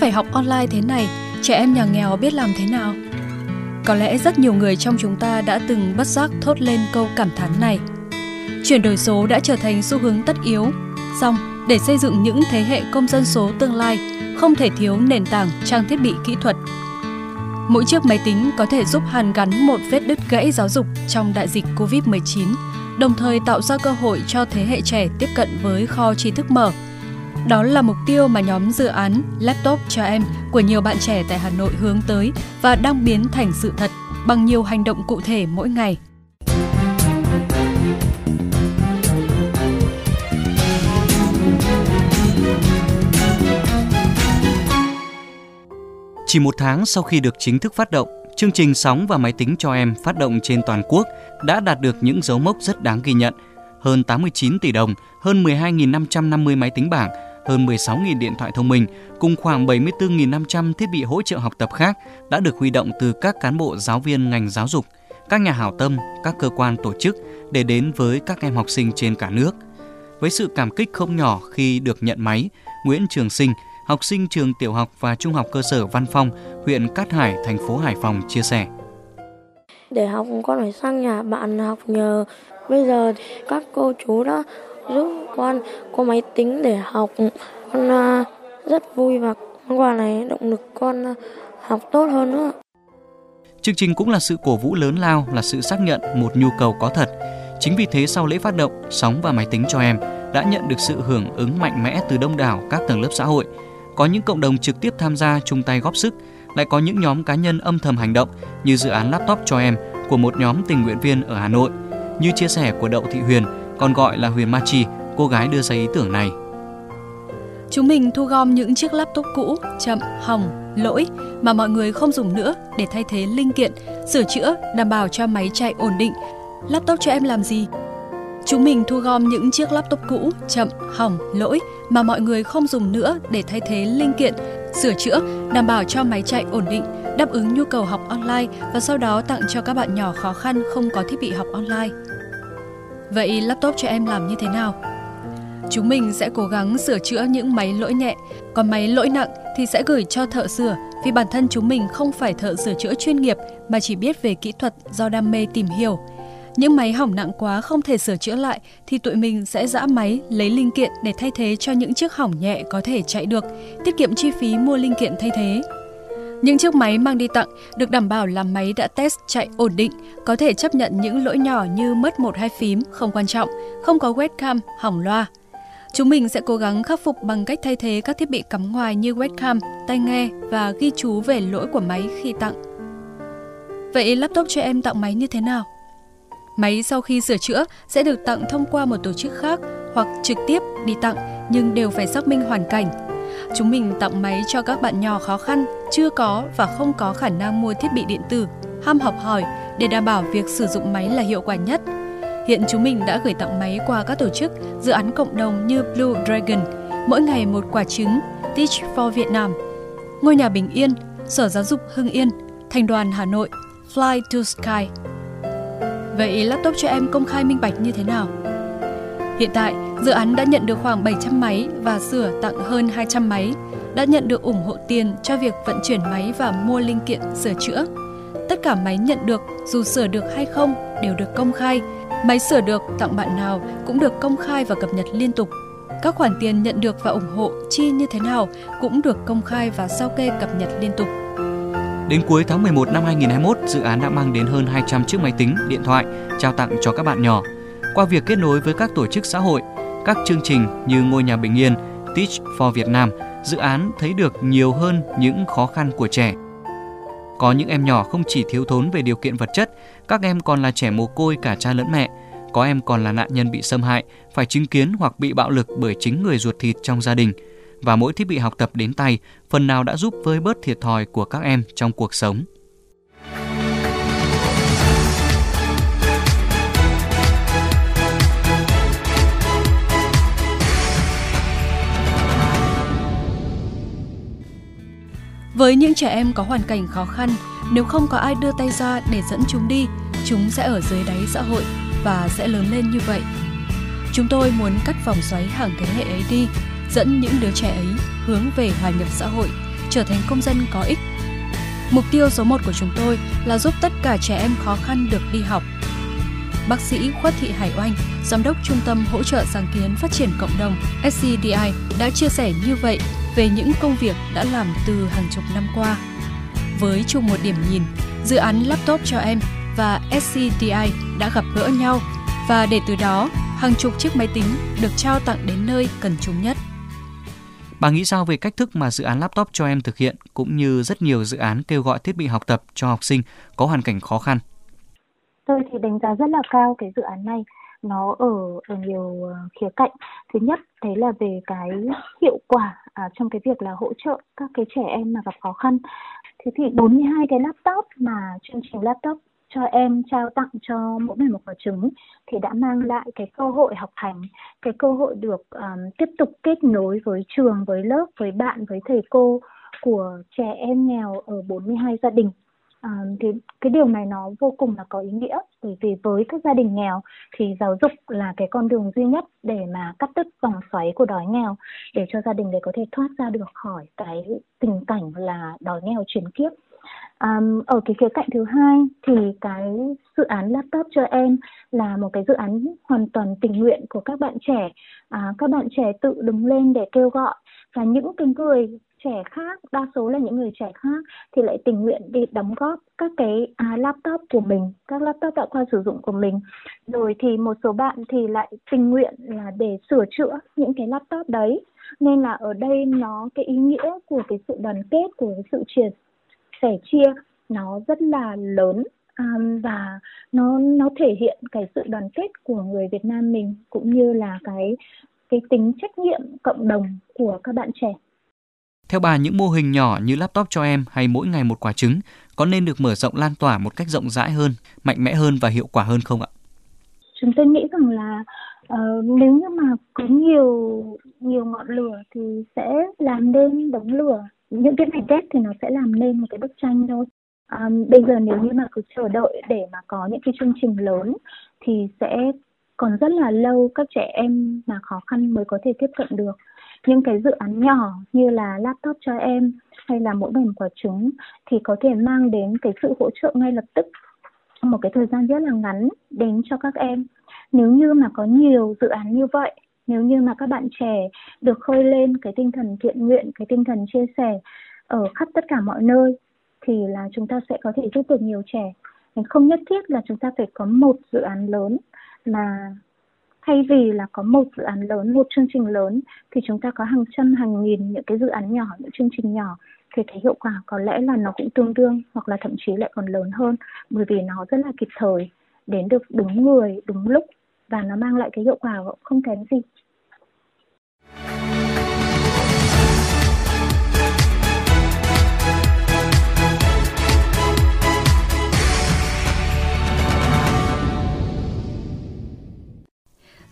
phải học online thế này, trẻ em nhà nghèo biết làm thế nào? Có lẽ rất nhiều người trong chúng ta đã từng bất giác thốt lên câu cảm thán này. Chuyển đổi số đã trở thành xu hướng tất yếu. Song, để xây dựng những thế hệ công dân số tương lai, không thể thiếu nền tảng trang thiết bị kỹ thuật. Mỗi chiếc máy tính có thể giúp hàn gắn một vết đứt gãy giáo dục trong đại dịch Covid-19, đồng thời tạo ra cơ hội cho thế hệ trẻ tiếp cận với kho tri thức mở. Đó là mục tiêu mà nhóm dự án Laptop cho em của nhiều bạn trẻ tại Hà Nội hướng tới và đang biến thành sự thật bằng nhiều hành động cụ thể mỗi ngày. Chỉ một tháng sau khi được chính thức phát động, chương trình Sóng và Máy tính cho em phát động trên toàn quốc đã đạt được những dấu mốc rất đáng ghi nhận. Hơn 89 tỷ đồng, hơn 12.550 máy tính bảng, hơn 16.000 điện thoại thông minh cùng khoảng 74.500 thiết bị hỗ trợ học tập khác đã được huy động từ các cán bộ giáo viên ngành giáo dục, các nhà hảo tâm, các cơ quan tổ chức để đến với các em học sinh trên cả nước. Với sự cảm kích không nhỏ khi được nhận máy, Nguyễn Trường Sinh, học sinh trường tiểu học và trung học cơ sở Văn Phong, huyện Cát Hải, thành phố Hải Phòng chia sẻ. Để học con phải sang nhà bạn học nhờ. Bây giờ thì các cô chú đã giúp con có máy tính để học. Con à, rất vui và món quà này động lực con à, học tốt hơn nữa. Chương trình cũng là sự cổ vũ lớn lao, là sự xác nhận một nhu cầu có thật. Chính vì thế sau lễ phát động, Sóng và Máy tính cho em đã nhận được sự hưởng ứng mạnh mẽ từ đông đảo các tầng lớp xã hội. Có những cộng đồng trực tiếp tham gia chung tay góp sức, lại có những nhóm cá nhân âm thầm hành động như dự án laptop cho em của một nhóm tình nguyện viên ở Hà Nội. Như chia sẻ của Đậu Thị Huyền, còn gọi là Huyền Machi, cô gái đưa ra ý tưởng này. Chúng mình thu gom những chiếc laptop cũ, chậm, hỏng, lỗi mà mọi người không dùng nữa để thay thế linh kiện, sửa chữa, đảm bảo cho máy chạy ổn định. Laptop cho em làm gì? Chúng mình thu gom những chiếc laptop cũ, chậm, hỏng, lỗi mà mọi người không dùng nữa để thay thế linh kiện, sửa chữa, đảm bảo cho máy chạy ổn định, đáp ứng nhu cầu học online và sau đó tặng cho các bạn nhỏ khó khăn không có thiết bị học online. Vậy laptop cho em làm như thế nào? Chúng mình sẽ cố gắng sửa chữa những máy lỗi nhẹ, còn máy lỗi nặng thì sẽ gửi cho thợ sửa vì bản thân chúng mình không phải thợ sửa chữa chuyên nghiệp mà chỉ biết về kỹ thuật do đam mê tìm hiểu. Những máy hỏng nặng quá không thể sửa chữa lại thì tụi mình sẽ giã máy, lấy linh kiện để thay thế cho những chiếc hỏng nhẹ có thể chạy được, tiết kiệm chi phí mua linh kiện thay thế. Những chiếc máy mang đi tặng được đảm bảo là máy đã test chạy ổn định, có thể chấp nhận những lỗi nhỏ như mất một hai phím không quan trọng, không có webcam, hỏng loa. Chúng mình sẽ cố gắng khắc phục bằng cách thay thế các thiết bị cắm ngoài như webcam, tai nghe và ghi chú về lỗi của máy khi tặng. Vậy laptop cho em tặng máy như thế nào? Máy sau khi sửa chữa sẽ được tặng thông qua một tổ chức khác hoặc trực tiếp đi tặng nhưng đều phải xác minh hoàn cảnh. Chúng mình tặng máy cho các bạn nhỏ khó khăn, chưa có và không có khả năng mua thiết bị điện tử, ham học hỏi để đảm bảo việc sử dụng máy là hiệu quả nhất. Hiện chúng mình đã gửi tặng máy qua các tổ chức, dự án cộng đồng như Blue Dragon, mỗi ngày một quả trứng, Teach for Vietnam, Ngôi nhà bình yên, Sở Giáo dục Hưng Yên, Thành đoàn Hà Nội, Fly to Sky. Vậy laptop cho em công khai minh bạch như thế nào? Hiện tại, dự án đã nhận được khoảng 700 máy và sửa tặng hơn 200 máy, đã nhận được ủng hộ tiền cho việc vận chuyển máy và mua linh kiện sửa chữa. Tất cả máy nhận được, dù sửa được hay không, đều được công khai. Máy sửa được tặng bạn nào cũng được công khai và cập nhật liên tục. Các khoản tiền nhận được và ủng hộ chi như thế nào cũng được công khai và sao kê cập nhật liên tục. Đến cuối tháng 11 năm 2021, dự án đã mang đến hơn 200 chiếc máy tính, điện thoại trao tặng cho các bạn nhỏ. Qua việc kết nối với các tổ chức xã hội, các chương trình như Ngôi nhà bình yên, Teach for Việt Nam dự án thấy được nhiều hơn những khó khăn của trẻ. Có những em nhỏ không chỉ thiếu thốn về điều kiện vật chất, các em còn là trẻ mồ côi cả cha lẫn mẹ. Có em còn là nạn nhân bị xâm hại, phải chứng kiến hoặc bị bạo lực bởi chính người ruột thịt trong gia đình. Và mỗi thiết bị học tập đến tay phần nào đã giúp vơi bớt thiệt thòi của các em trong cuộc sống. Với những trẻ em có hoàn cảnh khó khăn, nếu không có ai đưa tay ra để dẫn chúng đi, chúng sẽ ở dưới đáy xã hội và sẽ lớn lên như vậy. Chúng tôi muốn cắt vòng xoáy hàng thế hệ ấy đi, dẫn những đứa trẻ ấy hướng về hòa nhập xã hội, trở thành công dân có ích. Mục tiêu số 1 của chúng tôi là giúp tất cả trẻ em khó khăn được đi học. Bác sĩ Khuất Thị Hải Oanh, Giám đốc Trung tâm Hỗ trợ Sáng kiến Phát triển Cộng đồng SCDI đã chia sẻ như vậy về những công việc đã làm từ hàng chục năm qua. Với chung một điểm nhìn, dự án laptop cho em và SCDI đã gặp gỡ nhau và để từ đó hàng chục chiếc máy tính được trao tặng đến nơi cần chúng nhất. Bà nghĩ sao về cách thức mà dự án laptop cho em thực hiện cũng như rất nhiều dự án kêu gọi thiết bị học tập cho học sinh có hoàn cảnh khó khăn? Tôi thì đánh giá rất là cao cái dự án này nó ở ở nhiều ờ, khía cạnh. Thứ nhất đấy là về cái hiệu quả à, trong cái việc là hỗ trợ các cái trẻ em mà gặp khó khăn. Thế thì 42 cái laptop mà chương trình laptop cho em trao tặng cho mỗi người một quả trứng thì đã mang lại cái cơ hội học hành, cái cơ hội được um, tiếp tục kết nối với trường, với lớp, với bạn, với thầy cô của trẻ em nghèo ở 42 gia đình. À, thì cái điều này nó vô cùng là có ý nghĩa bởi vì với các gia đình nghèo thì giáo dục là cái con đường duy nhất để mà cắt đứt vòng xoáy của đói nghèo để cho gia đình để có thể thoát ra được khỏi cái tình cảnh là đói nghèo chuyển kiếp. À, ở cái khía cạnh thứ hai thì cái dự án laptop cho em là một cái dự án hoàn toàn tình nguyện của các bạn trẻ. À, các bạn trẻ tự đứng lên để kêu gọi và những cái người trẻ khác đa số là những người trẻ khác thì lại tình nguyện đi đóng góp các cái à, laptop của mình các laptop đã qua sử dụng của mình. Rồi thì một số bạn thì lại tình nguyện là để sửa chữa những cái laptop đấy. Nên là ở đây nó cái ý nghĩa của cái sự đoàn kết của cái sự chia sẻ chia nó rất là lớn. Um, và nó nó thể hiện cái sự đoàn kết của người Việt Nam mình cũng như là cái cái tính trách nhiệm cộng đồng của các bạn trẻ. Theo bà, những mô hình nhỏ như laptop cho em hay mỗi ngày một quả trứng có nên được mở rộng lan tỏa một cách rộng rãi hơn, mạnh mẽ hơn và hiệu quả hơn không ạ? Chúng tôi nghĩ rằng là uh, nếu như mà có nhiều nhiều ngọn lửa thì sẽ làm nên đống lửa. Những cái mảnh ghép thì nó sẽ làm nên một cái bức tranh thôi. Um, bây giờ nếu như mà cứ chờ đợi để mà có những cái chương trình lớn thì sẽ còn rất là lâu các trẻ em mà khó khăn mới có thể tiếp cận được những cái dự án nhỏ như là laptop cho em hay là mỗi bình quả trứng thì có thể mang đến cái sự hỗ trợ ngay lập tức trong một cái thời gian rất là ngắn đến cho các em. Nếu như mà có nhiều dự án như vậy, nếu như mà các bạn trẻ được khơi lên cái tinh thần thiện nguyện, cái tinh thần chia sẻ ở khắp tất cả mọi nơi, thì là chúng ta sẽ có thể giúp được nhiều trẻ. Không nhất thiết là chúng ta phải có một dự án lớn mà thay vì là có một dự án lớn, một chương trình lớn, thì chúng ta có hàng trăm, hàng nghìn những cái dự án nhỏ, những chương trình nhỏ. Thì cái hiệu quả có lẽ là nó cũng tương đương, hoặc là thậm chí lại còn lớn hơn, bởi vì nó rất là kịp thời, đến được đúng người, đúng lúc, và nó mang lại cái hiệu quả không kém gì.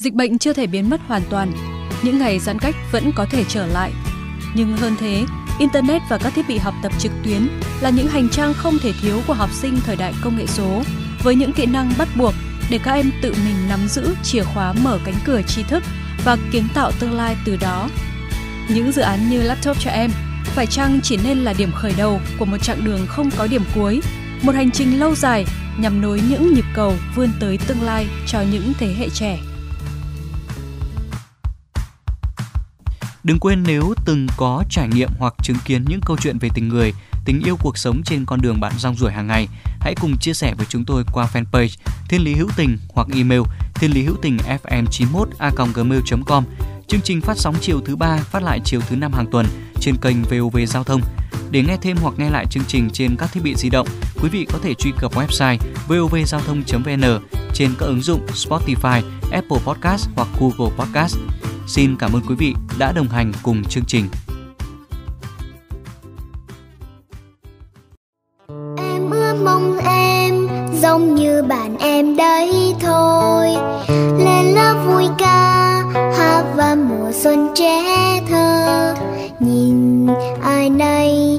Dịch bệnh chưa thể biến mất hoàn toàn, những ngày giãn cách vẫn có thể trở lại. Nhưng hơn thế, Internet và các thiết bị học tập trực tuyến là những hành trang không thể thiếu của học sinh thời đại công nghệ số, với những kỹ năng bắt buộc để các em tự mình nắm giữ chìa khóa mở cánh cửa tri thức và kiến tạo tương lai từ đó. Những dự án như laptop cho em phải chăng chỉ nên là điểm khởi đầu của một chặng đường không có điểm cuối, một hành trình lâu dài nhằm nối những nhịp cầu vươn tới tương lai cho những thế hệ trẻ. Đừng quên nếu từng có trải nghiệm hoặc chứng kiến những câu chuyện về tình người, tình yêu cuộc sống trên con đường bạn rong ruổi hàng ngày, hãy cùng chia sẻ với chúng tôi qua fanpage Thiên lý hữu tình hoặc email thiên lý hữu tình fm91a.gmail.com. Chương trình phát sóng chiều thứ ba, phát lại chiều thứ năm hàng tuần trên kênh VOV Giao thông. Để nghe thêm hoặc nghe lại chương trình trên các thiết bị di động, quý vị có thể truy cập website vovgiao thông.vn trên các ứng dụng Spotify, Apple Podcast hoặc Google Podcast. Xin cảm ơn quý vị đã đồng hành cùng chương trình. Em ước mong em giống như bạn em đấy thôi Lên lớp vui ca, hát và mùa xuân trẻ thơ Nhìn ai nay